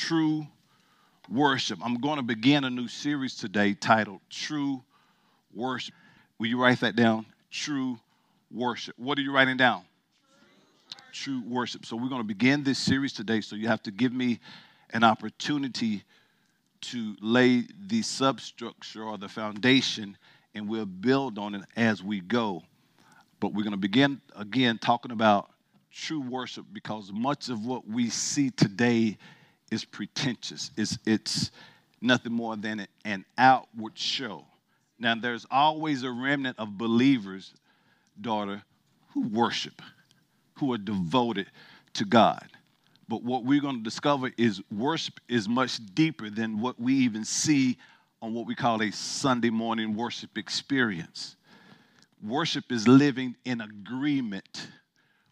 true worship. I'm going to begin a new series today titled True Worship. Will you write that down? True worship. What are you writing down? True worship. So we're going to begin this series today. So you have to give me an opportunity to lay the substructure or the foundation, and we'll build on it as we go. But we're going to begin again talking about true worship because much of what we see today is pretentious. It's, it's nothing more than an outward show. Now, there's always a remnant of believers, daughter, who worship, who are devoted to God. But what we're going to discover is worship is much deeper than what we even see on what we call a Sunday morning worship experience. Worship is living in agreement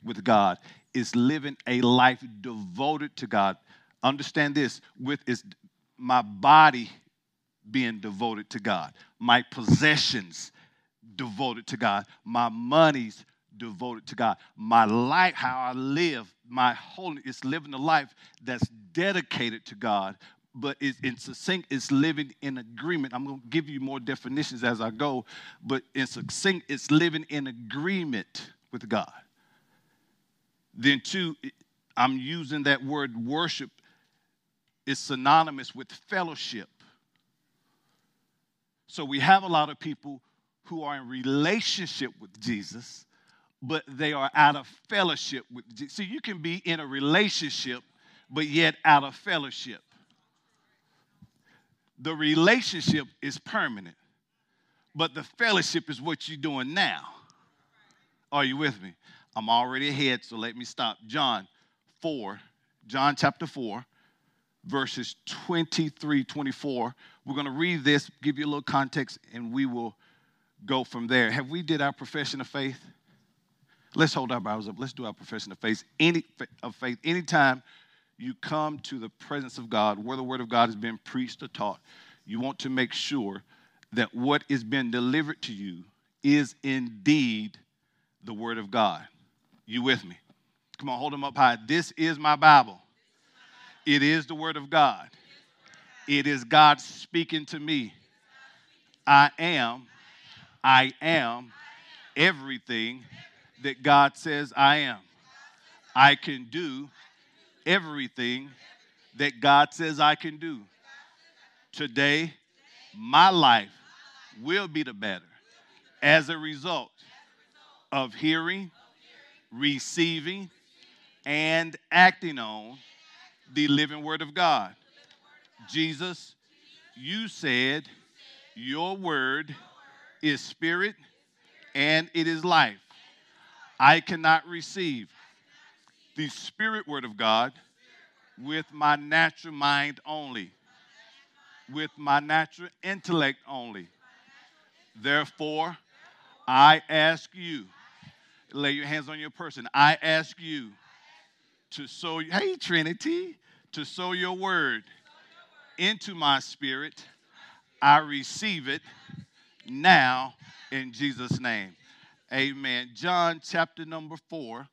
with God, is living a life devoted to God. Understand this with is my body being devoted to God, my possessions devoted to God, my money's devoted to God, my life, how I live, my holiness is living a life that's dedicated to God, but it's, in succinct, it's living in agreement. I'm going to give you more definitions as I go, but in succinct, it's living in agreement with God. Then, two, I'm using that word worship is synonymous with fellowship. So we have a lot of people who are in relationship with Jesus, but they are out of fellowship with Jesus. So you can be in a relationship, but yet out of fellowship. The relationship is permanent, but the fellowship is what you're doing now. Are you with me? I'm already ahead, so let me stop. John 4, John chapter 4, verses 23, 24. We're going to read this, give you a little context, and we will go from there. Have we did our profession of faith? Let's hold our Bibles up. Let's do our profession of faith. Any of faith. Anytime you come to the presence of God, where the Word of God has been preached or taught, you want to make sure that what is being delivered to you is indeed the Word of God. You with me? Come on, hold them up high. This is my Bible. It is the Word of God. It is God speaking to me. I am, I am everything that God says I am. I can do everything that God says I can do. Today, my life will be the better as a result of hearing receiving, and acting on the living word of God. Jesus, you said your word is spirit and it is life. I cannot receive the spirit word of God with my natural mind only, with my natural intellect only. Therefore, I ask you Lay your hands on your person. I ask you to sow, hey, Trinity, to sow your word into my spirit. I receive it now in Jesus' name. Amen. John chapter number four,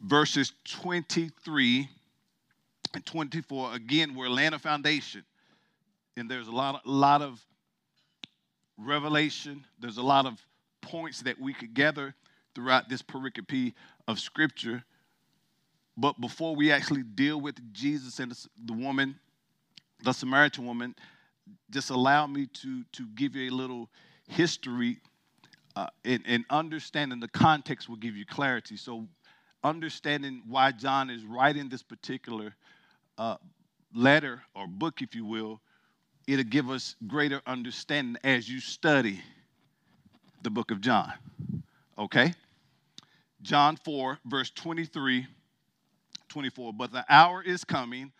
verses 23 and 24. Again, we're laying a foundation. And there's a lot, a lot of revelation. There's a lot of points that we could gather throughout this pericope of Scripture. But before we actually deal with Jesus and the woman, the Samaritan woman, just allow me to, to give you a little history uh, and, and understanding the context will give you clarity. So, understanding why John is writing this particular uh, letter or book, if you will, it'll give us greater understanding as you study the book of John. Okay? John 4, verse 23, 24. But the hour is coming,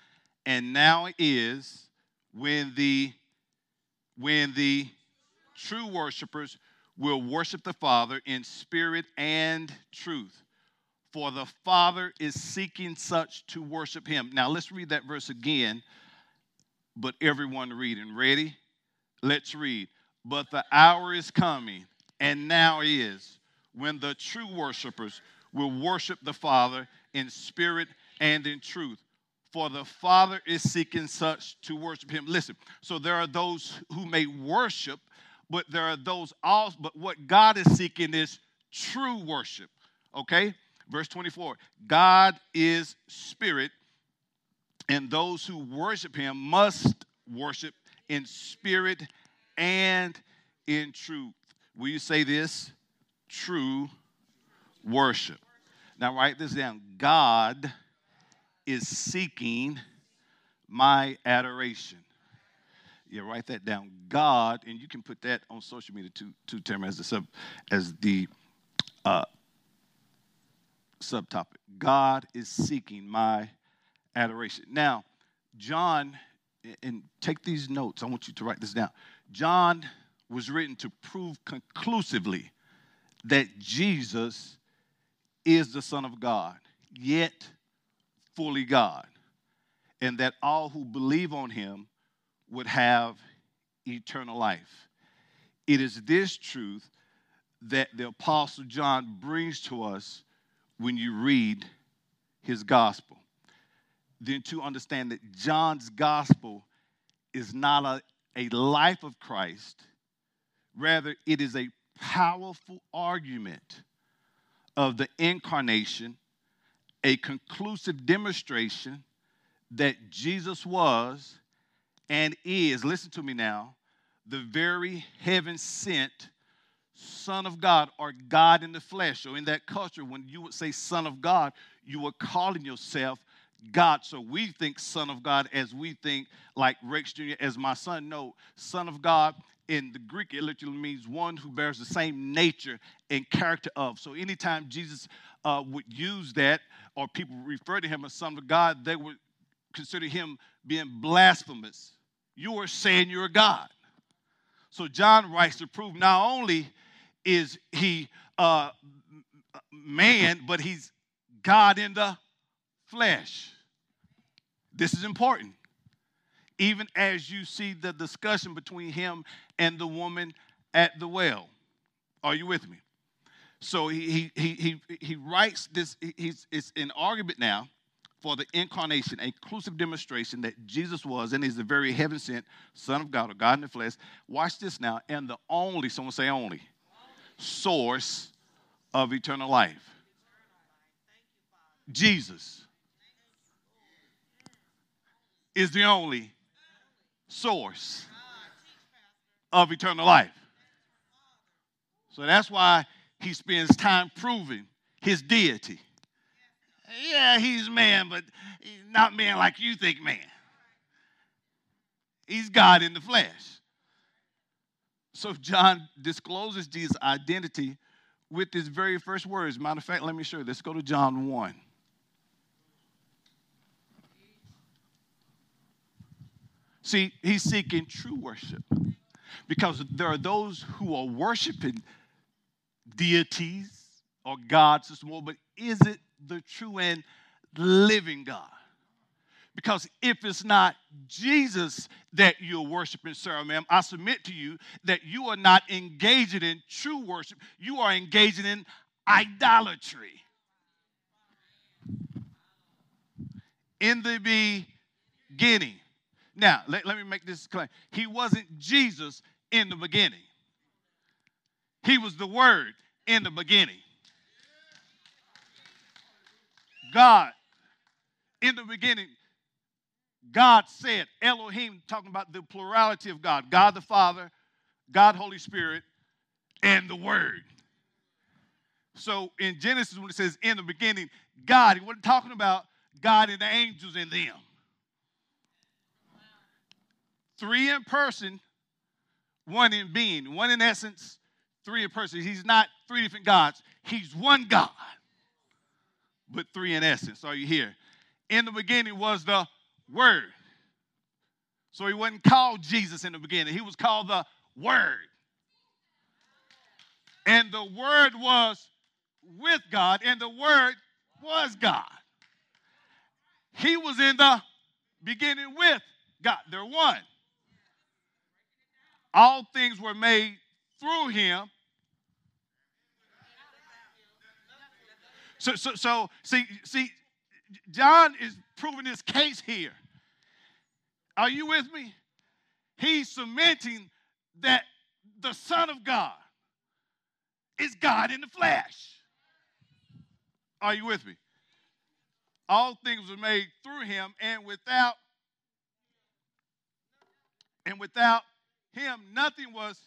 and now is when the when the true worshipers will worship the Father in spirit and truth. For the Father is seeking such to worship him. Now let's read that verse again but everyone reading. Ready? Let's read. But the hour is coming, and now is, when the true worshipers will worship the Father in spirit and in truth. For the Father is seeking such to worship him. Listen, so there are those who may worship, but there are those also, but what God is seeking is true worship. Okay? Verse 24 God is spirit, and those who worship him must worship in spirit and in truth. Will you say this? True worship. Now, write this down. God is seeking my adoration. Yeah, write that down. God, and you can put that on social media too, too Tim, as the sub, as the uh, subtopic. God is seeking my adoration. Now, John, and take these notes. I want you to write this down. John was written to prove conclusively that Jesus is the Son of God, yet fully God, and that all who believe on him would have eternal life. It is this truth that the Apostle John brings to us when you read his gospel. Then to understand that John's gospel is not a, a life of Christ, rather, it is a powerful argument of the incarnation, a conclusive demonstration that Jesus was and is, listen to me now, the very heaven sent Son of God or God in the flesh. So, in that culture, when you would say Son of God, you were calling yourself God. So, we think Son of God as we think like Rex Jr. as my son. No, Son of God in the Greek, it literally means one who bears the same nature and character of. So, anytime Jesus uh, would use that or people refer to him as Son of God, they would consider him being blasphemous. You are saying you're a God. So, John writes to prove not only is he uh, man, but he's God in the flesh. This is important. Even as you see the discussion between him and the woman at the well. Are you with me? So he, he, he, he writes this, he's, it's an argument now for the incarnation, a inclusive demonstration that Jesus was and is the very heaven sent Son of God or God in the flesh. Watch this now, and the only, someone say only, source of eternal life. Jesus is the only source of eternal life. So that's why he spends time proving his deity. Yeah, he's man, but he's not man like you think man. He's God in the flesh. So John discloses Jesus' identity with his very first words. Matter of fact, let me show you. Let's go to John 1. See, he's seeking true worship because there are those who are worshiping deities or gods, but is it the true and living God? Because if it's not Jesus that you're worshiping, sir, ma'am, I submit to you that you are not engaging in true worship. You are engaging in idolatry. In the beginning. Now, let, let me make this clear. He wasn't Jesus in the beginning, He was the Word in the beginning. God, in the beginning, God said, Elohim, talking about the plurality of God God the Father, God Holy Spirit, and the Word. So in Genesis, when it says in the beginning, God, he wasn't talking about God and the angels in them. Three in person, one in being, one in essence, three in person. He's not three different gods, he's one God, but three in essence. Are you here? In the beginning was the Word. So he wasn't called Jesus in the beginning, he was called the Word. And the Word was with God, and the Word was God. He was in the beginning with God. They're one. All things were made through him. So, so, so see, see, John is proving his case here. Are you with me? He's cementing that the Son of God is God in the flesh. Are you with me? All things were made through him, and without and without him nothing was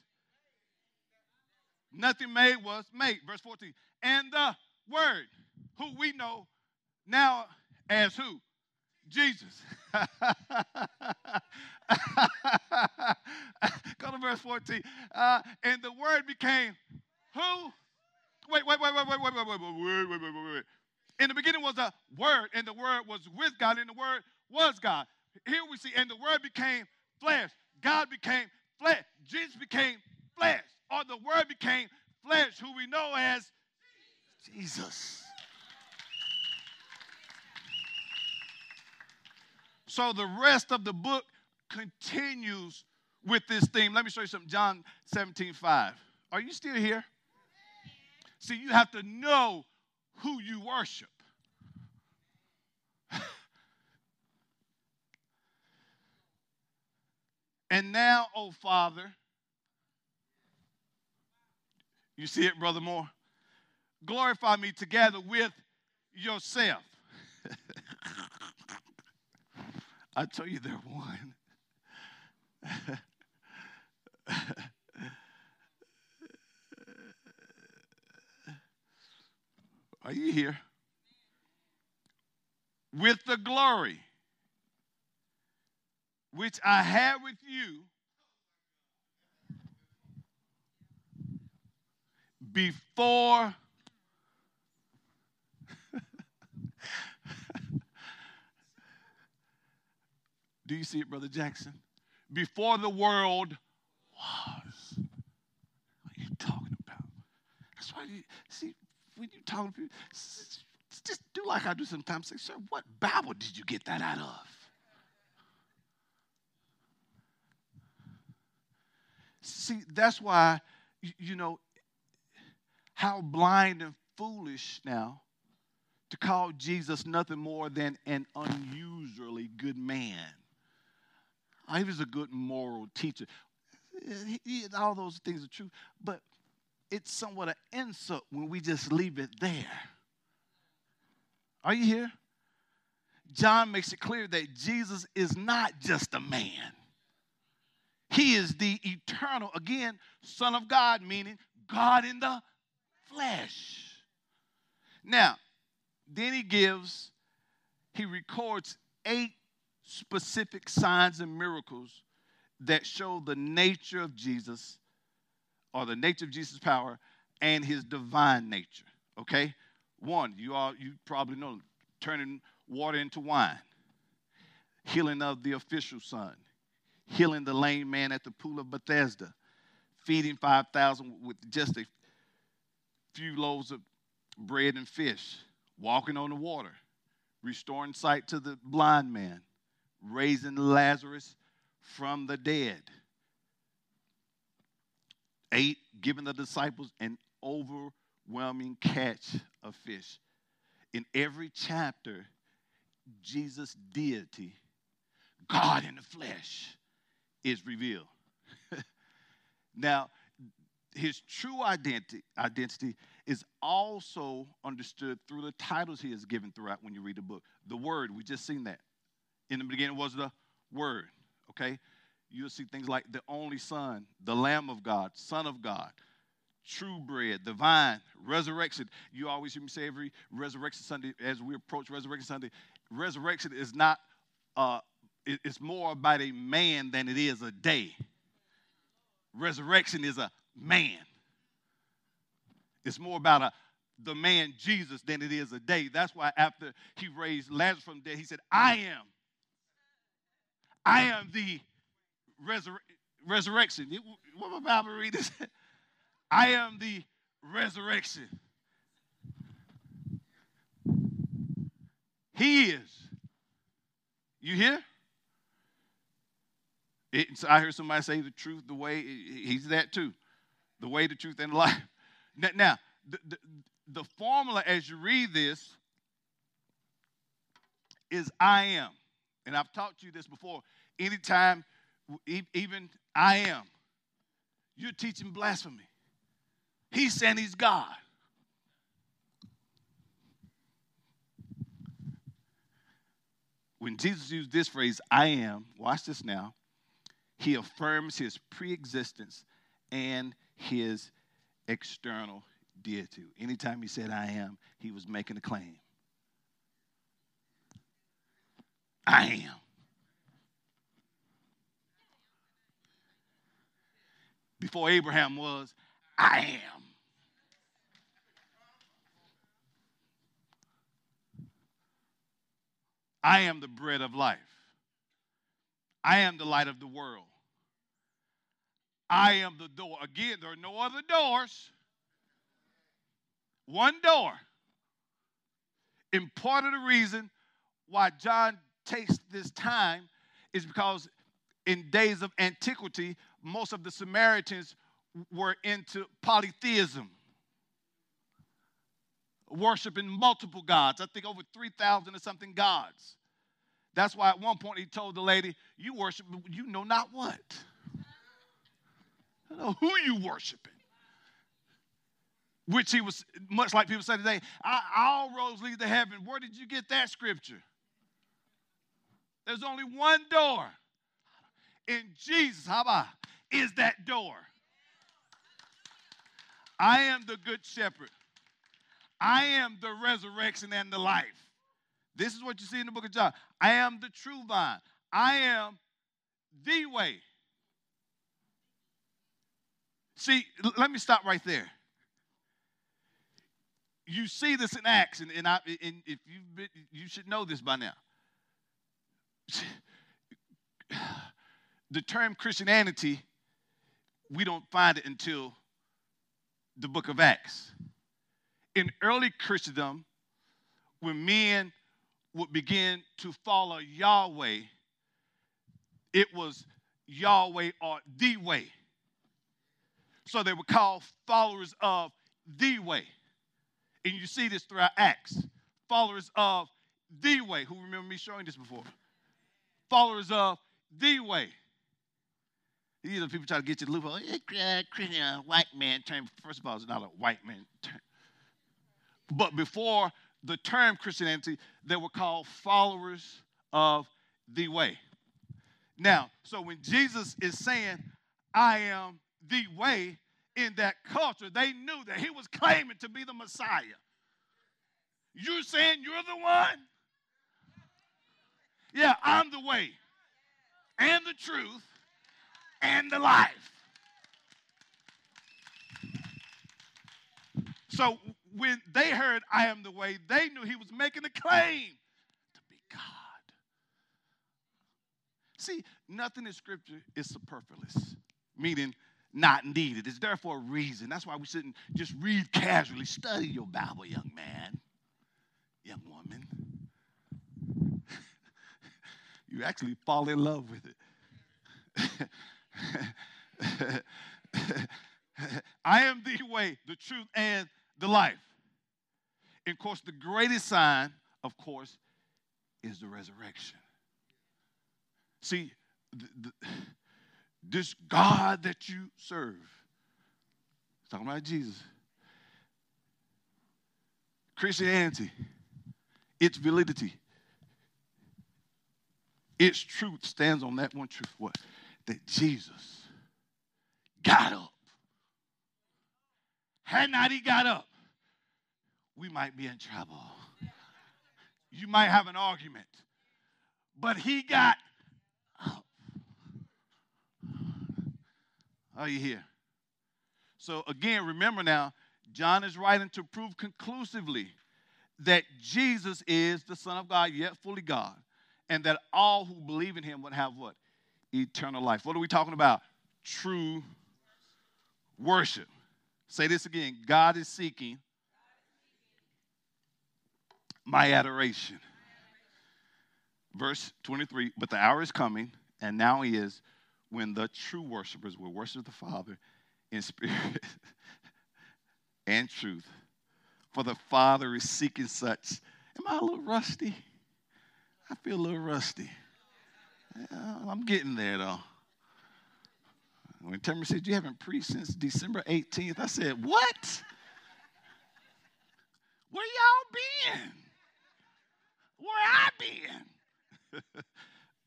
nothing made was made. Verse 14. And the word, who we know now as who? Jesus. Go to verse 14. Uh, and the word became who? Wait, wait, wait, wait, wait, wait, wait, wait, wait, wait, wait, wait, wait. In the beginning was a word, and the word was with God, and the word was God. Here we see, and the word became flesh. God became flesh. Jesus became flesh. Or the word became flesh, who we know as Jesus. So the rest of the book continues with this theme. Let me show you something. John 17, 5. Are you still here? See, you have to know who you worship. And now, oh Father, you see it, Brother Moore? Glorify me together with yourself. I tell you, they're one. Are you here? With the glory which I had with you before Do you see it, Brother Jackson? Before the world was. What are you talking about? That's why you see when you talk to people, just do like I do sometimes. Say, sir, what Bible did you get that out of? See, that's why, you know, how blind and foolish now to call Jesus nothing more than an unusually good man. He was a good moral teacher. He, he, all those things are true, but it's somewhat an insult when we just leave it there. Are you here? John makes it clear that Jesus is not just a man. He is the eternal, again, Son of God, meaning God in the flesh. Now, then he gives, he records eight specific signs and miracles that show the nature of Jesus or the nature of Jesus' power and his divine nature. Okay? One, you all you probably know turning water into wine, healing of the official son, healing the lame man at the pool of Bethesda, feeding 5,000 with just a few loaves of bread and fish, walking on the water, restoring sight to the blind man, raising Lazarus from the dead. Eight, giving the disciples an overwhelming catch of fish. In every chapter, Jesus' deity, God in the flesh, is revealed. now, his true identity, identity is also understood through the titles he has given throughout when you read the book. The Word, we just seen that. In the beginning was the Word, okay? You'll see things like the only Son, the Lamb of God, Son of God, true bread, the vine, resurrection. You always hear me say every Resurrection Sunday, as we approach Resurrection Sunday, resurrection is not, uh, it's more about a man than it is a day. Resurrection is a man. It's more about a the man Jesus than it is a day. That's why after he raised Lazarus from dead, he said, I am. I am the resur- resurrection. What my Bible read is I am the resurrection. He is. You hear? It, I heard somebody say the truth, the way, he's that too. The way, the truth, and life. Now, the, the, the formula as you read this is I am. And I've taught you this before. Anytime, even I am, you're teaching blasphemy. He's saying he's God. When Jesus used this phrase, I am, watch this now, he affirms his pre existence and his external deity. Anytime he said, I am, he was making a claim. I am. Before Abraham was, I am. I am the bread of life. I am the light of the world. I am the door. Again, there are no other doors. One door. And part of the reason why John takes this time is because in days of antiquity, most of the Samaritans were into polytheism, worshiping multiple gods. I think over 3,000 or something gods. That's why at one point he told the lady, You worship, you know not what. I know who you worshiping. Which he was, much like people say today, all roads lead to heaven. Where did you get that scripture? There's only one door. In Jesus, how about, is that door. I am the good shepherd. I am the resurrection and the life. This is what you see in the book of John. I am the true vine. I am the way. See, let me stop right there. You see this in Acts, and, and, I, and if you've been, you should know this by now. The term Christianity, we don't find it until the book of Acts. In early Christendom, when men would begin to follow Yahweh, it was Yahweh or the way. So they were called followers of the way. And you see this throughout Acts. Followers of the way. Who remember me showing this before? Followers of the way. These are people try to get you to loophole. Eh, Christian, uh, uh, white man term. First of all, it's not a white man term. But before the term Christianity, they were called followers of the way. Now, so when Jesus is saying, I am the way, in that culture, they knew that he was claiming to be the Messiah. You're saying you're the one? Yeah, I'm the way and the truth and the life. So when they heard I am the way, they knew he was making a claim to be God. See, nothing in Scripture is superfluous, meaning not needed. It's there for a reason. That's why we shouldn't just read casually. Study your Bible, young man, young woman. you actually fall in love with it. I am the way, the truth, and the life. And of course, the greatest sign, of course, is the resurrection. See, the, the, this God that you serve, talking about Jesus, Christianity, its validity, its truth stands on that one truth what? That Jesus got up. Had not he got up, we might be in trouble. You might have an argument. But he got Are you here? So, again, remember now, John is writing to prove conclusively that Jesus is the Son of God, yet fully God, and that all who believe in him would have what? Eternal life. What are we talking about? True worship. Say this again God is seeking my adoration. Verse 23 But the hour is coming, and now he is, when the true worshipers will worship the Father in spirit and truth. For the Father is seeking such. Am I a little rusty? I feel a little rusty. Yeah, I'm getting there though. When Tamara said, You haven't preached since December 18th, I said, What? Where y'all been? Where I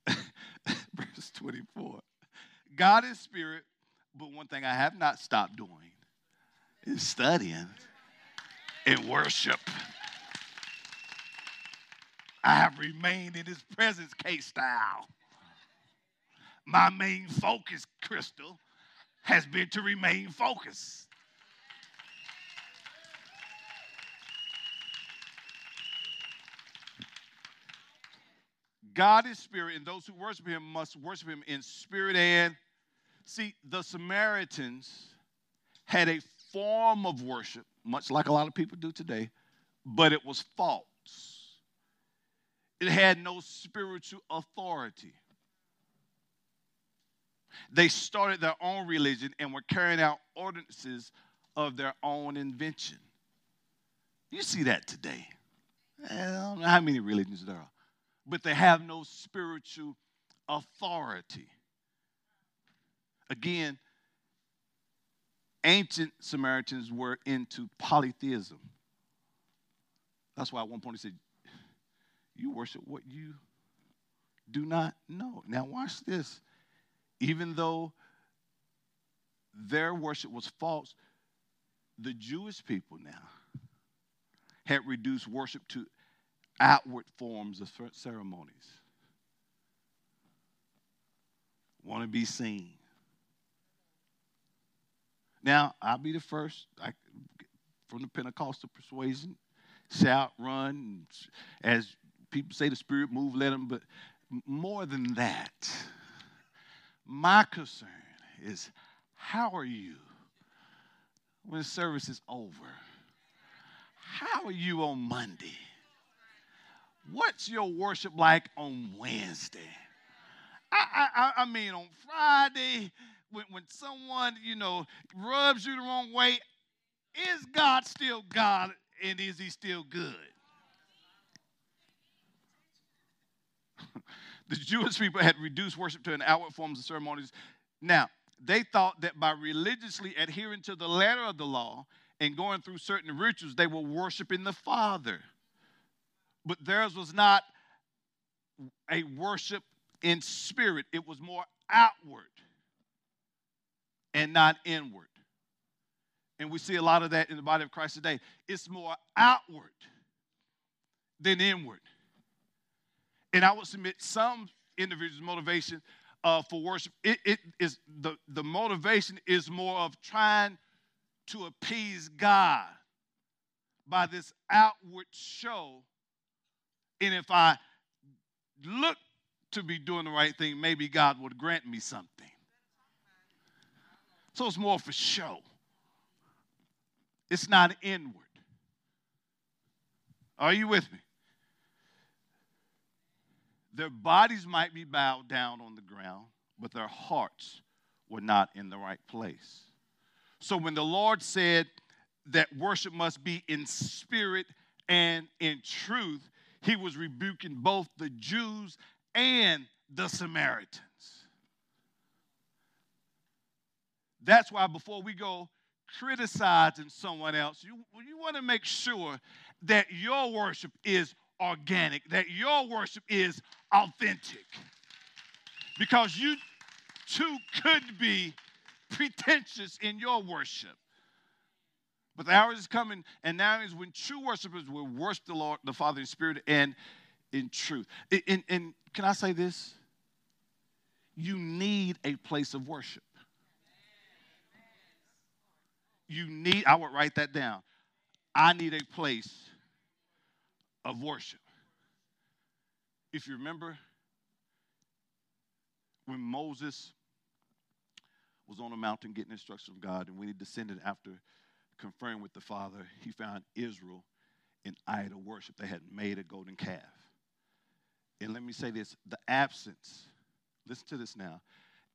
been? Verse 24. God is spirit, but one thing I have not stopped doing is studying and worship. I have remained in his presence, K style. My main focus, Crystal, has been to remain focused. God is spirit, and those who worship him must worship him in spirit and. See, the Samaritans had a form of worship, much like a lot of people do today, but it was false. It had no spiritual authority. They started their own religion and were carrying out ordinances of their own invention. You see that today. I don't know how many religions there are, but they have no spiritual authority. Again, ancient Samaritans were into polytheism. That's why at one point he said, You worship what you do not know. Now, watch this. Even though their worship was false, the Jewish people now had reduced worship to outward forms of ceremonies. Want to be seen. Now, I'll be the first I, from the Pentecostal persuasion shout, run, as people say, the Spirit move, let them. But more than that, my concern is how are you when service is over? How are you on Monday? What's your worship like on Wednesday? I, I, I mean, on Friday, when, when someone, you know, rubs you the wrong way, is God still God and is he still good? the Jewish people had reduced worship to an outward forms of ceremonies. Now, they thought that by religiously adhering to the letter of the law and going through certain rituals, they were worshiping the Father. But theirs was not a worship in spirit, it was more outward and not inward. And we see a lot of that in the body of Christ today. It's more outward than inward. And I would submit some individuals' motivation uh, for worship. It, it is the, the motivation is more of trying to appease God by this outward show. And if I look to be doing the right thing, maybe God would grant me something. So it's more for show. It's not inward. Are you with me? Their bodies might be bowed down on the ground, but their hearts were not in the right place. So when the Lord said that worship must be in spirit and in truth, he was rebuking both the Jews and the Samaritans. That's why before we go criticizing someone else, you, you want to make sure that your worship is organic, that your worship is authentic. Because you too could be pretentious in your worship. But the hour is coming, and now is when true worshipers will worship the Lord, the Father in spirit and in truth. And, and can I say this? You need a place of worship. You need, I would write that down. I need a place of worship. If you remember when Moses was on a mountain getting instruction from God, and when he descended after conferring with the Father, he found Israel in idol worship. They had made a golden calf. And let me say this the absence, listen to this now,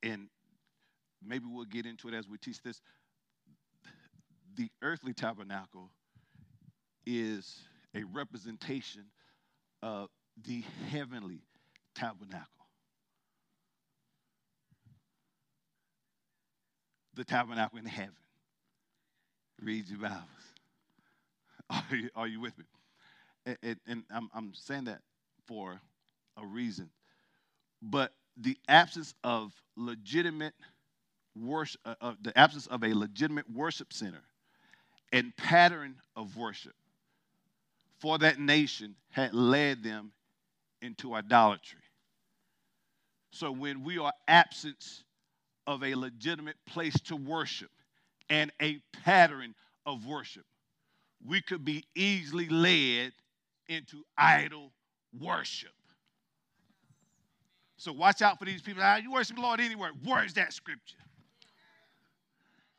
and maybe we'll get into it as we teach this the earthly tabernacle is a representation of the heavenly tabernacle. The tabernacle in heaven. Read your Bibles. Are you, are you with me? And, and, I'm, I'm saying that for a reason. But the absence of legitimate worship, uh, uh, the absence of a legitimate worship center and pattern of worship for that nation had led them into idolatry. So when we are absent of a legitimate place to worship and a pattern of worship, we could be easily led into idol worship. So watch out for these people. Ah, you worship the Lord anywhere. Where's that scripture?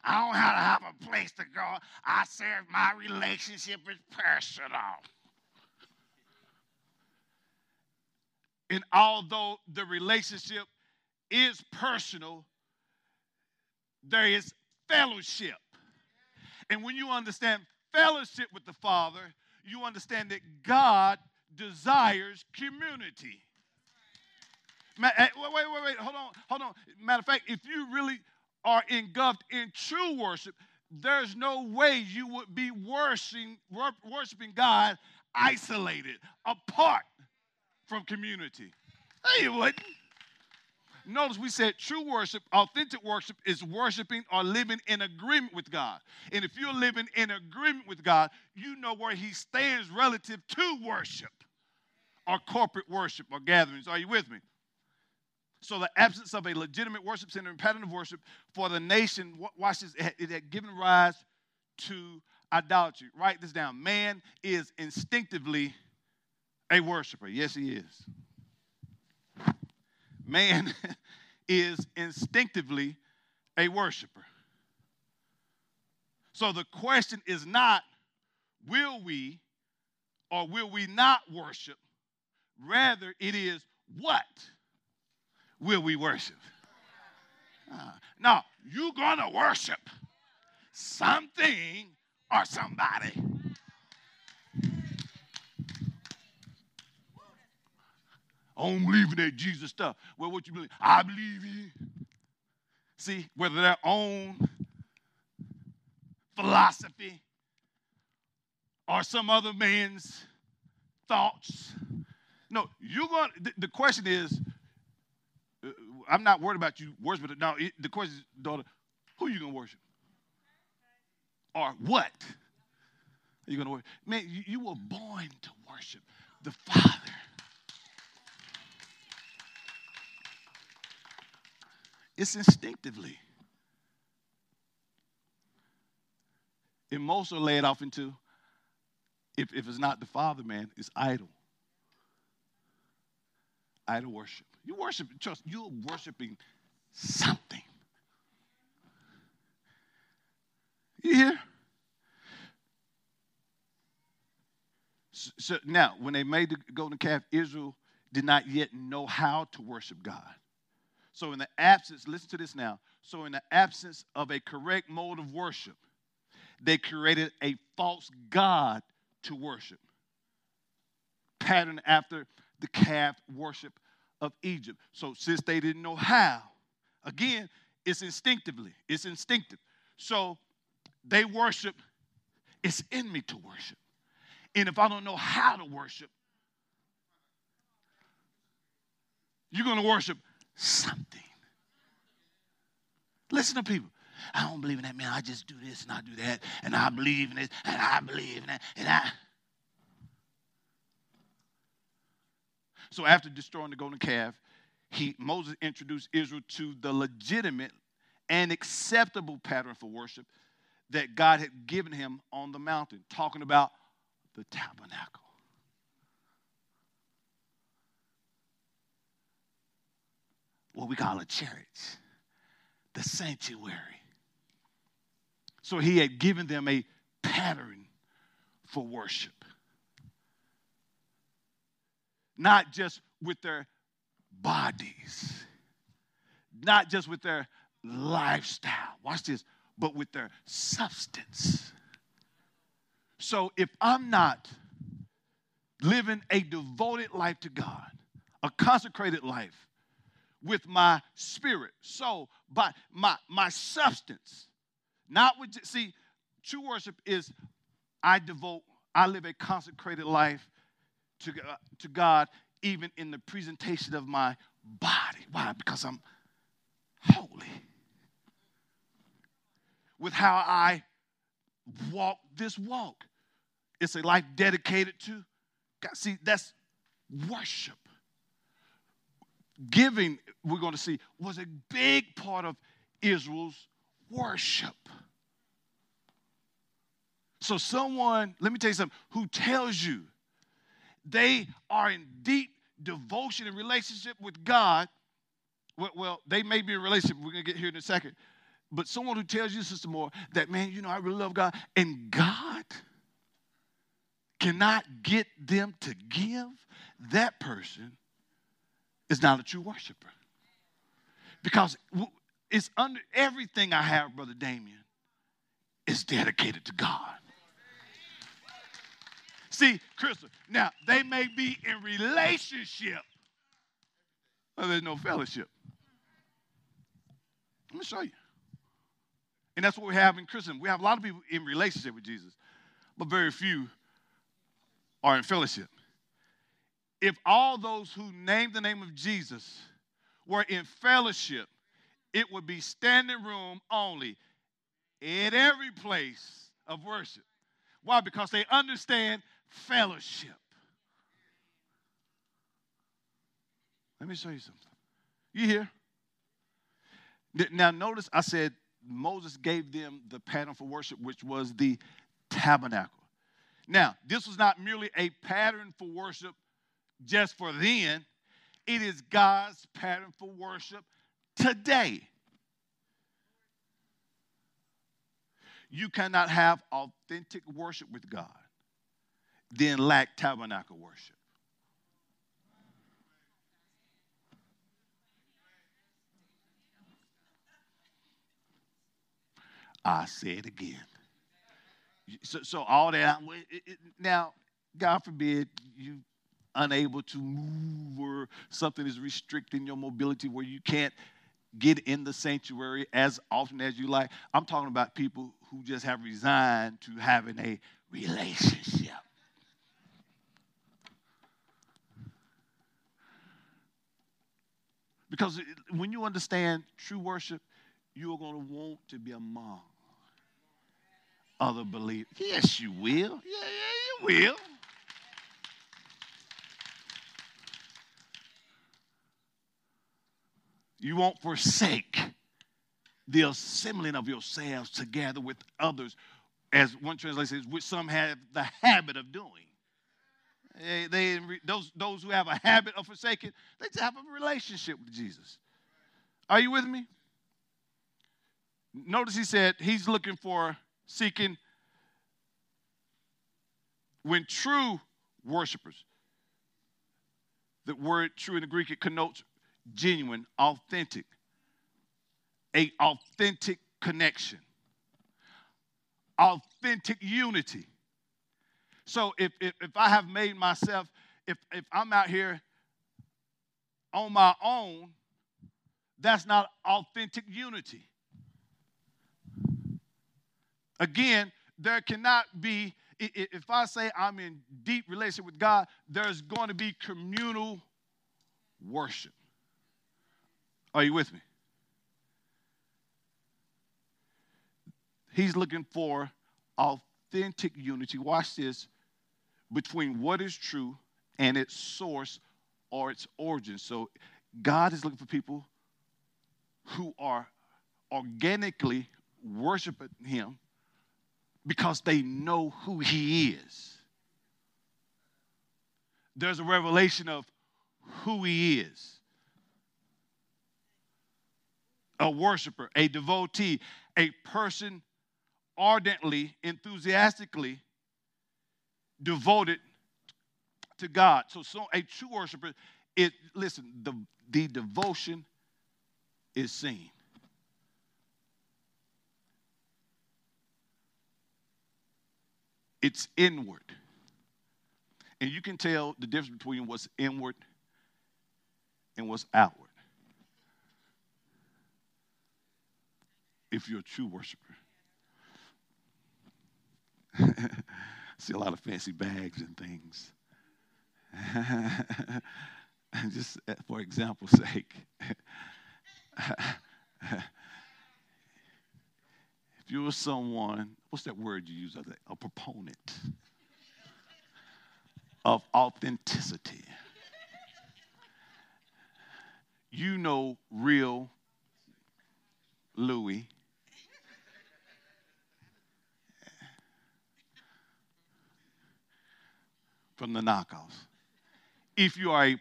I don't have to have a place to go. I serve my relationship is personal. And although the relationship is personal, there is fellowship. And when you understand fellowship with the Father, you understand that God desires community. Eh, wait, wait, wait, wait, hold on, hold on. Matter of fact, if you really are engulfed in true worship, there's no way you would be worshiping, worshiping God isolated, apart from community. No, you wouldn't. Notice we said true worship, authentic worship is worshiping or living in agreement with God. And if you're living in agreement with God, you know where He stands relative to worship or corporate worship or gatherings. Are you with me? So the absence of a legitimate worship center and pattern of worship for the nation, watch this, it had given rise to idolatry. Write this down. Man is instinctively a worshiper. Yes, he is. Man is instinctively a worshiper. So the question is not, will we or will we not worship? Rather, it is, what will we worship? Uh, now, you're going to worship something or somebody. I don't believe in that Jesus stuff. Well, what you believe? I believe in. See, whether their own philosophy or some other man's thoughts. No, you're going. The, the question is, I'm not worried about you worshiping. No, it, the question is, daughter, who are you gonna worship? Or what? Are you gonna worship? Man, you, you were born to worship the Father. It's instinctively. And most are led off into, if, if it's not the Father, man, it's idol. Idol worship. You worship, trust, you're worshiping something. You hear? So, so now, when they made the golden calf, Israel did not yet know how to worship God. So, in the absence, listen to this now. So, in the absence of a correct mode of worship, they created a false God to worship, patterned after the calf worship of Egypt. So, since they didn't know how, again, it's instinctively, it's instinctive. So, they worship, it's in me to worship. And if I don't know how to worship, you're going to worship something. Listen to people. I don't believe in that, man. I just do this and I do that, and I believe in this, and I believe in that, and I. So after destroying the golden calf, he Moses introduced Israel to the legitimate and acceptable pattern for worship that God had given him on the mountain, talking about the tabernacle. what we call a church, the sanctuary. So he had given them a pattern for worship. Not just with their bodies, not just with their lifestyle, watch this, but with their substance. So if I'm not living a devoted life to God, a consecrated life with my spirit, soul, by my my substance. Not with see, true worship is I devote, I live a consecrated life to, uh, to God, even in the presentation of my body. Why? Because I'm holy. With how I walk this walk. It's a life dedicated to God. See, that's worship. Giving, we're going to see, was a big part of Israel's worship. So, someone, let me tell you something, who tells you they are in deep devotion and relationship with God, well, they may be in relationship, we're going to get here in a second, but someone who tells you, Sister Moore, that, man, you know, I really love God, and God cannot get them to give, that person is not a true worshiper. Because it's under everything I have, Brother Damien, is dedicated to God. See, Crystal, now they may be in relationship, but there's no fellowship. Let me show you. And that's what we have in Christendom. We have a lot of people in relationship with Jesus, but very few are in fellowship. If all those who name the name of Jesus were in fellowship, it would be standing room only in every place of worship. Why? Because they understand fellowship. Let me show you something. You hear? Now, notice I said Moses gave them the pattern for worship, which was the tabernacle. Now, this was not merely a pattern for worship just for then, it is God's pattern for worship today. You cannot have authentic worship with God, then lack tabernacle worship. I say it again. So, so all that, it, it, now, God forbid you unable to move or something is restricting your mobility where you can't get in the sanctuary as often as you like. I'm talking about people who just have resigned to having a relationship. Because when you understand true worship, you're going to want to be among other believers. Yes, you will. Yeah, yeah, you will. You won't forsake the assembling of yourselves together with others, as one translation says, which some have the habit of doing. Eh, they, they, those, those who have a habit of forsaking, they just have a relationship with Jesus. Are you with me? Notice he said he's looking for seeking when true worshipers, the word true in the Greek, it connotes genuine, authentic, a authentic connection, authentic unity. So if, if, if I have made myself, if, if I'm out here on my own, that's not authentic unity. Again, there cannot be, if I say I'm in deep relationship with God, there's going to be communal worship. Are you with me? He's looking for authentic unity. Watch this between what is true and its source or its origin. So God is looking for people who are organically worshiping Him because they know who He is. There's a revelation of who He is a worshiper, a devotee, a person ardently, enthusiastically devoted to God. So, so a true worshiper, it listen, the, the devotion is seen. It's inward. And you can tell the difference between what's inward and what's outward. If you're a true worshiper. See a lot of fancy bags and things. Just eh, for example's sake, if you were someone, what's that word you use? A proponent of authenticity. You know real Louis. From the knockoffs. If you are a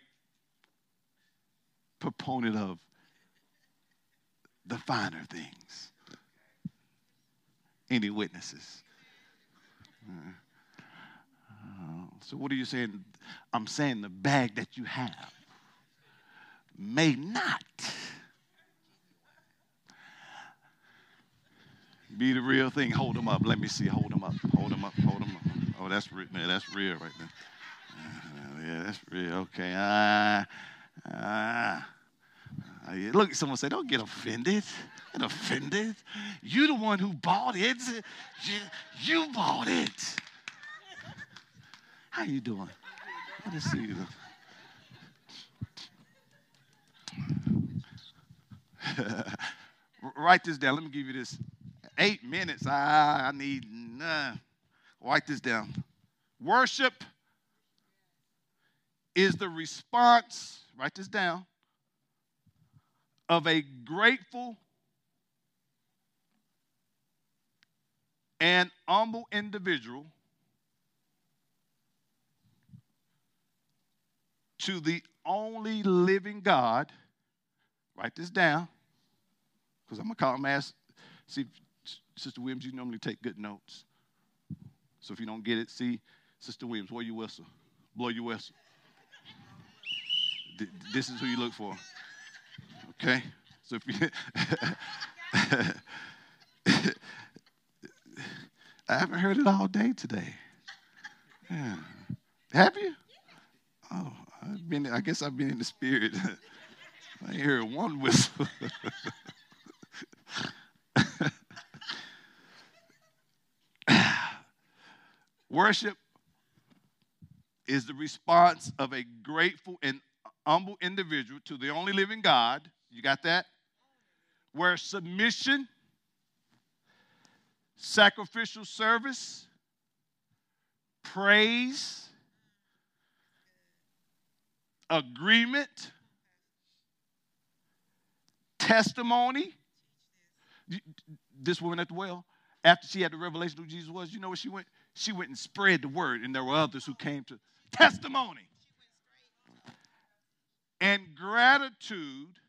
proponent of the finer things. Any witnesses? Uh, so, what are you saying? I'm saying the bag that you have may not be the real thing. Hold them up. Let me see. Hold them up. Hold them up. Hold them up. Oh, that's real. That's real right there. Uh, yeah, that's real. Okay. Ah. Uh, uh, Look someone say, don't get offended. Get offended. You the one who bought it. You, you bought it. How you doing? Let me see you. Write this down. Let me give you this. Eight minutes. I, I need none. Write this down. Worship is the response. Write this down of a grateful and humble individual to the only living God. Write this down because I'm going to call him ask. See, Sister Williams, you normally take good notes. So if you don't get it, see, Sister Williams, blow your whistle. Blow your whistle. This is who you look for. Okay? So if you I haven't heard it all day today. Yeah. Have you? Oh, I've been I guess I've been in the spirit. I hear one whistle. Worship is the response of a grateful and humble individual to the only living God you got that? Where submission, sacrificial service, praise, agreement, testimony. This woman at the well, after she had the revelation of who Jesus was, you know where she went? She went and spread the word, and there were others who came to testimony and gratitude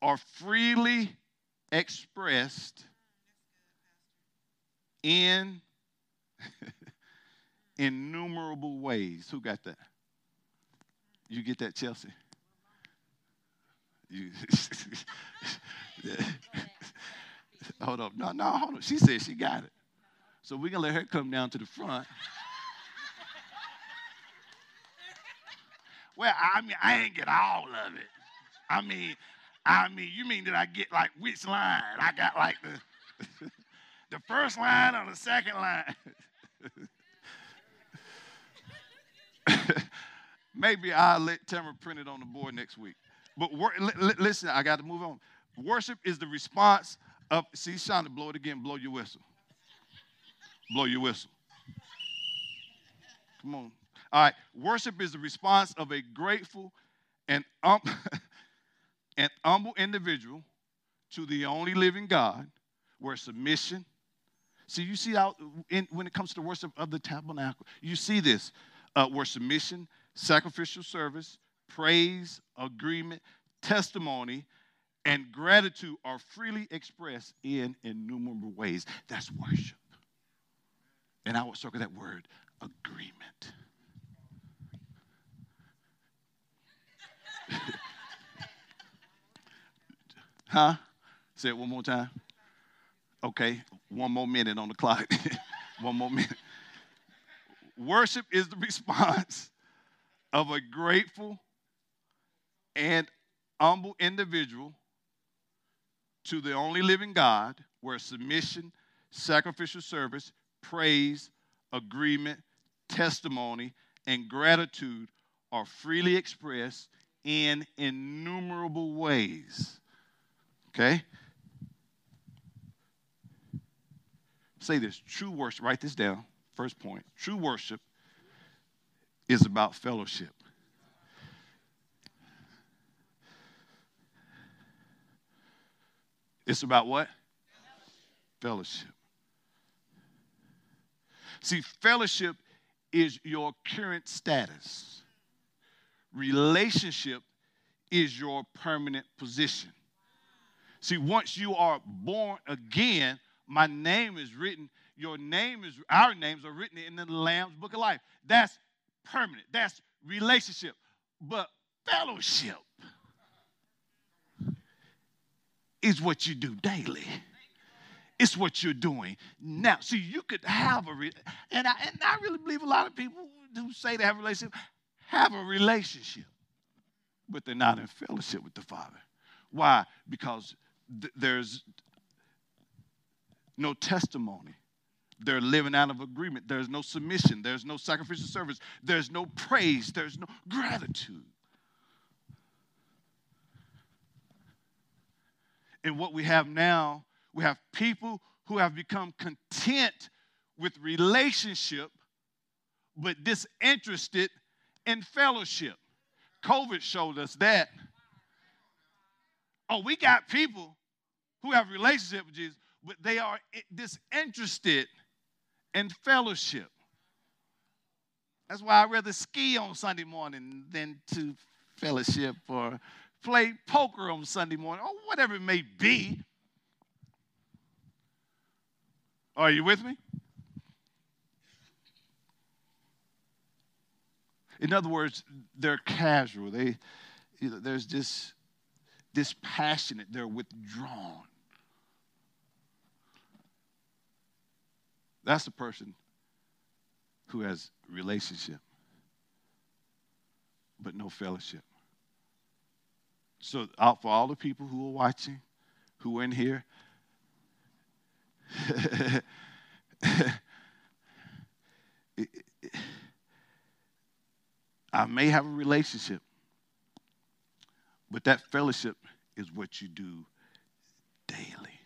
are freely expressed in innumerable ways. Who got that? You get that, Chelsea? You, hold up. No, no, hold up. She said she got it. So we're going to let her come down to the front. well, I mean, I ain't get all of it. I mean, I mean, you mean that I get like which line? I got like the the first line or the second line. Maybe I'll let Tamara print it on the board next week. But wor- li- li- listen, I got to move on. Worship is the response of, see, Shonda, blow it again, blow your whistle. Blow your whistle. Come on. All right. Worship is the response of a grateful and um, an humble individual to the only living God, where submission. See, you see how in, when it comes to worship of the tabernacle, you see this uh, where submission, sacrificial service, praise, agreement, testimony, and gratitude are freely expressed in innumerable ways. That's worship. And I would circle that word agreement. Huh? Say it one more time. Okay, one more minute on the clock. one more minute. Worship is the response of a grateful and humble individual to the only living God, where submission, sacrificial service, praise, agreement, testimony, and gratitude are freely expressed in innumerable ways. Okay? Say this true worship, write this down, first point. True worship is about fellowship. It's about what? Fellowship. See, fellowship is your current status. Relationship is your permanent position. See, once you are born again, my name is written, your name is, our names are written in the Lamb's Book of Life. That's permanent, that's relationship. But fellowship is what you do daily. It's what you're doing now. See, you could have a, re- and I, and I really believe a lot of people who say they have a relationship have a relationship, but they're not in fellowship with the Father. Why? Because th- there's no testimony. They're living out of agreement. There's no submission. There's no sacrificial service. There's no praise. There's no gratitude. And what we have now, we have people who have become content with relationship, but disinterested in fellowship. COVID showed us that. Oh, we got people who have relationship with Jesus, but they are disinterested in fellowship. That's why I rather ski on Sunday morning than to fellowship or play poker on Sunday morning or whatever it may be. Are you with me? In other words, they're casual. They, you know, there's this, dispassionate. They're withdrawn. That's the person who has relationship, but no fellowship. So, out for all the people who are watching, who are in here, I may have a relationship, but that fellowship is what you do daily.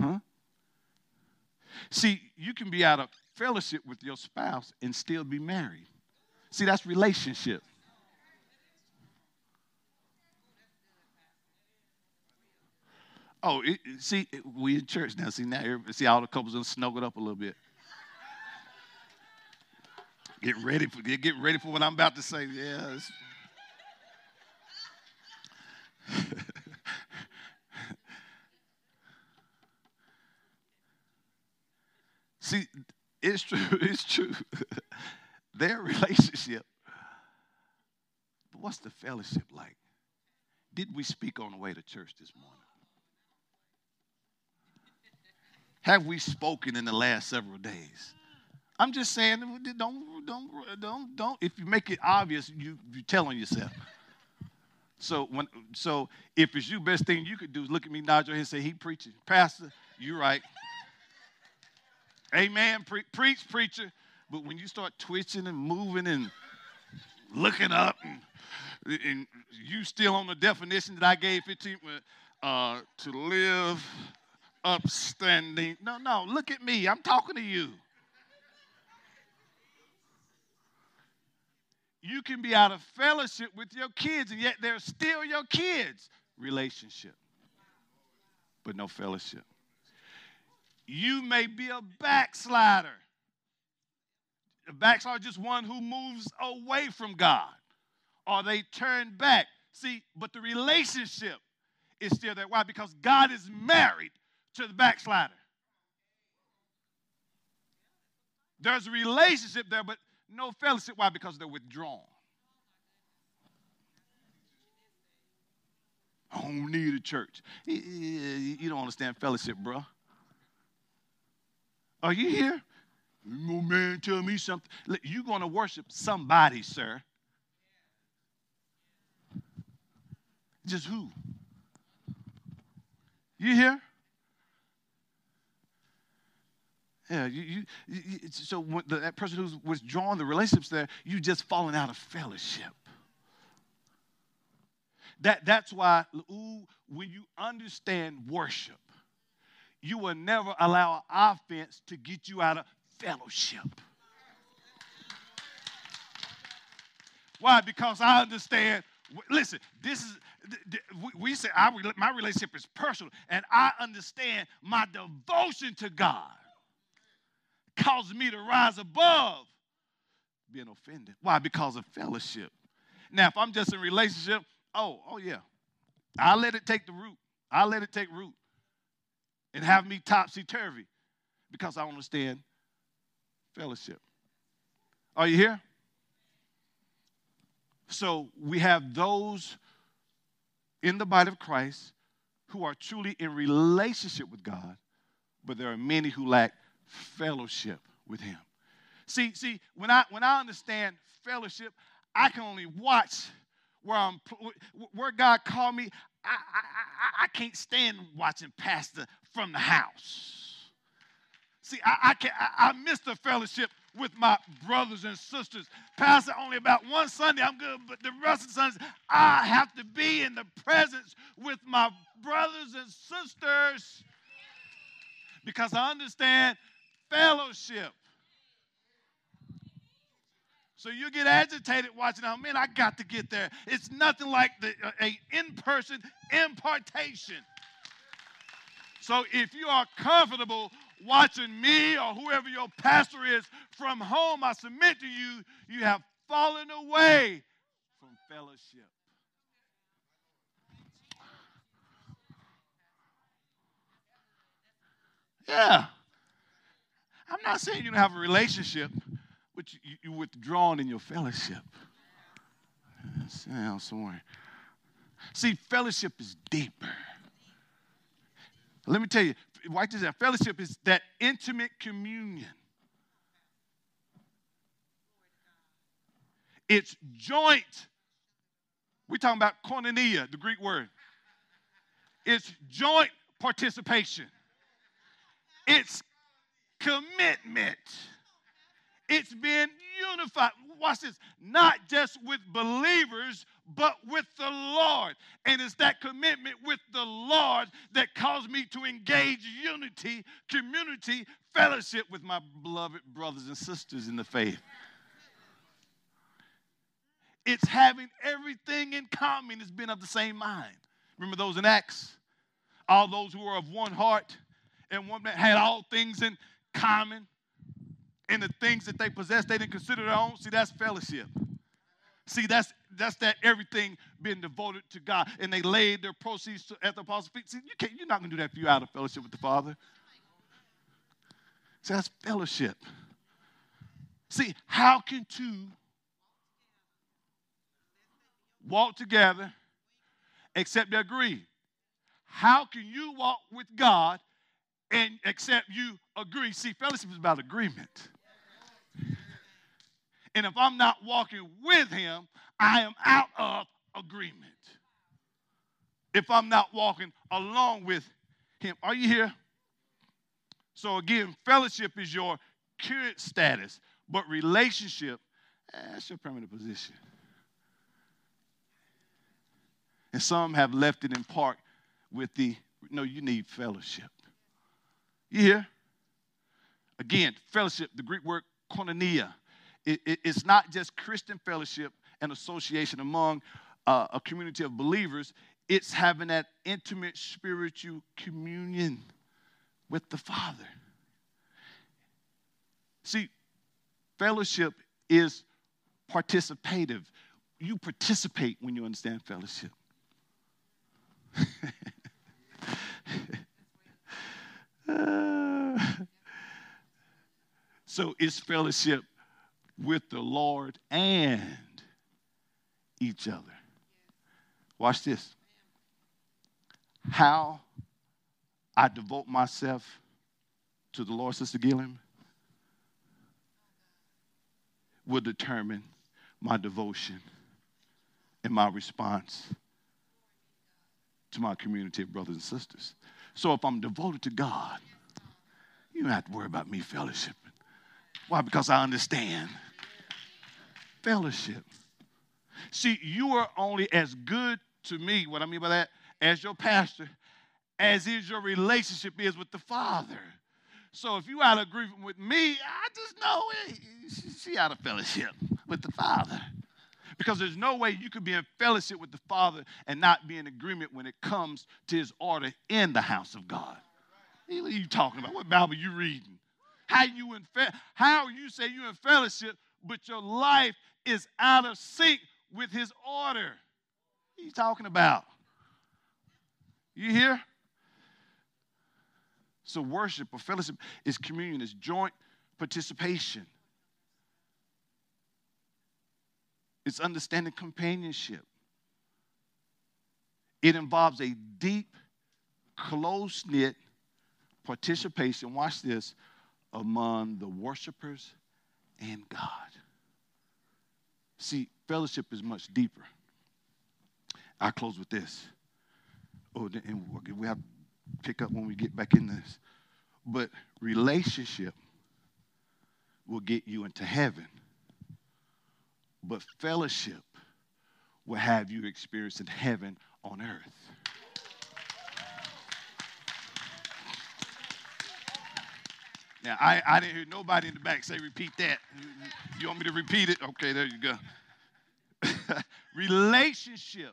Huh? See, you can be out of fellowship with your spouse and still be married. See, that's relationship. Oh, it, see, we in church now. See now, see all the couples are snuggled up a little bit. Get ready for get ready for what I'm about to say. Yeah. see, it's true. It's true. Their relationship. But what's the fellowship like? Did we speak on the way to church this morning? have we spoken in the last several days? I'm just saying, don't, don't, don't, don't. If you make it obvious, you, you're telling yourself. So when, so if it's you, best thing you could do is look at me, nod your head, say, "He preaching, Pastor, you're right." Amen. Pre- preach, preacher. But when you start twitching and moving and looking up, and, and you still on the definition that I gave 15, uh, to live upstanding. No, no, look at me. I'm talking to you. You can be out of fellowship with your kids, and yet they're still your kids. Relationship, but no fellowship. You may be a backslider. A backslider is just one who moves away from God, or they turn back. See, but the relationship is still there. Why? Because God is married to the backslider. There's a relationship there, but no fellowship. Why? Because they're withdrawn. I don't need a church. You don't understand fellowship, bro. Are you here? No man, tell me something. You're going to worship somebody, sir. Just who? You here? Yeah, you, you, you so the, that person who's withdrawing the relationships there, you just falling out of fellowship. That, that's why ooh, when you understand worship, you will never allow offense to get you out of fellowship. Why? Because I understand. Listen, this is we say I, my relationship is personal, and I understand my devotion to God causes me to rise above being offended. Why? Because of fellowship. Now, if I'm just in relationship, oh, oh yeah, I let it take the root. I let it take root and have me topsy turvy because I understand fellowship. Are you here? So we have those in the body of Christ who are truly in relationship with God, but there are many who lack fellowship with Him. See, see, when I when I understand fellowship, I can only watch where I'm where God called me. I, I, I, I can't stand watching pastor from the house. See, I, I, can, I, I miss the fellowship with my brothers and sisters. Pastor, only about one Sunday I'm good, but the rest of the Sundays I have to be in the presence with my brothers and sisters because I understand fellowship. So you get agitated watching, oh man, I got to get there. It's nothing like the, uh, a in-person impartation. So if you are comfortable watching me or whoever your pastor is from home, I submit to you, you have fallen away from fellowship. Yeah. I'm not saying you don't have a relationship, but you, you withdrawn in your fellowship. Sound somewhere. See, fellowship is deeper. Let me tell you, write this down. Fellowship is that intimate communion. It's joint. We're talking about koinonia, the Greek word. It's joint participation. It's commitment. It's being unified. Watch this. Not just with believers, but with the Lord. And it's that commitment with the Lord that caused me to engage unity, community, fellowship with my beloved brothers and sisters in the faith. It's having everything in common, it's been of the same mind. Remember those in Acts? All those who were of one heart and one man had all things in common. And the things that they possessed, they didn't consider their own. See, that's fellowship. See, that's that's that everything being devoted to God. And they laid their proceeds to, at the apostles' feet. See, you can't, you're not gonna do that if you're out of fellowship with the Father. See, that's fellowship. See, how can two walk together except they agree? How can you walk with God and except you agree? See, fellowship is about agreement. And if I'm not walking with him, I am out of agreement. If I'm not walking along with him. Are you here? So again, fellowship is your current status, but relationship, eh, that's your permanent position. And some have left it in part with the no, you need fellowship. You hear? Again, fellowship, the Greek word koinonia it, it, it's not just Christian fellowship and association among uh, a community of believers, it's having that intimate spiritual communion with the Father. See, fellowship is participative. You participate when you understand fellowship. so it's fellowship with the Lord and each other. Watch this. How I devote myself to the Lord, Sister Gilliam, will determine my devotion and my response to my community of brothers and sisters. So if I'm devoted to God, you don't have to worry about me fellowshipping. Why? Because I understand fellowship. See, you are only as good to me, what I mean by that, as your pastor, as is your relationship is with the Father. So if you out of agreement with me, I just know she out of fellowship with the Father. Because there's no way you could be in fellowship with the Father and not be in agreement when it comes to his order in the house of God. What are you talking about? What Bible are you reading? How you in fe- how you say you in fellowship, but your life is out of sync with his order. What are you talking about? You hear? So worship or fellowship is communion, is joint participation. It's understanding companionship. It involves a deep, close knit participation, watch this, among the worshipers and God. See, fellowship is much deeper. I close with this. Oh, and we have to pick up when we get back in this. But relationship will get you into heaven but fellowship will have you experiencing heaven on earth. Now, I, I didn't hear nobody in the back say, repeat that. You want me to repeat it? Okay, there you go. Relationship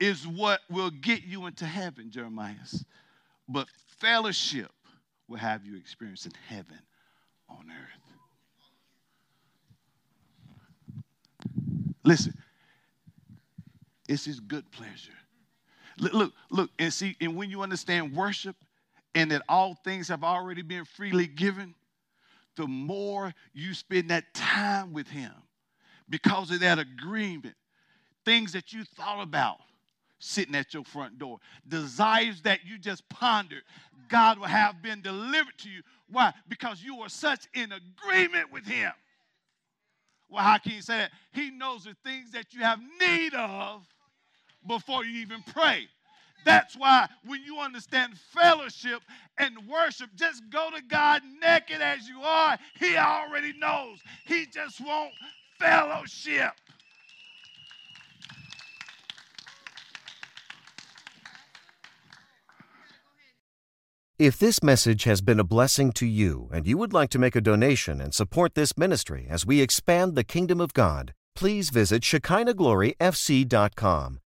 is what will get you into heaven, Jeremiah. But fellowship will have you experiencing heaven on earth. Listen, it's his good pleasure. Look, look, look, and see, and when you understand worship and that all things have already been freely given, the more you spend that time with him because of that agreement, things that you thought about sitting at your front door, desires that you just pondered, God will have been delivered to you. Why? Because you are such in agreement with him. Well, how can you say that? He knows the things that you have need of before you even pray. That's why when you understand fellowship and worship, just go to God naked as you are. He already knows. He just wants fellowship. If this message has been a blessing to you and you would like to make a donation and support this ministry as we expand the kingdom of God, please visit ShekinahGloryFC.com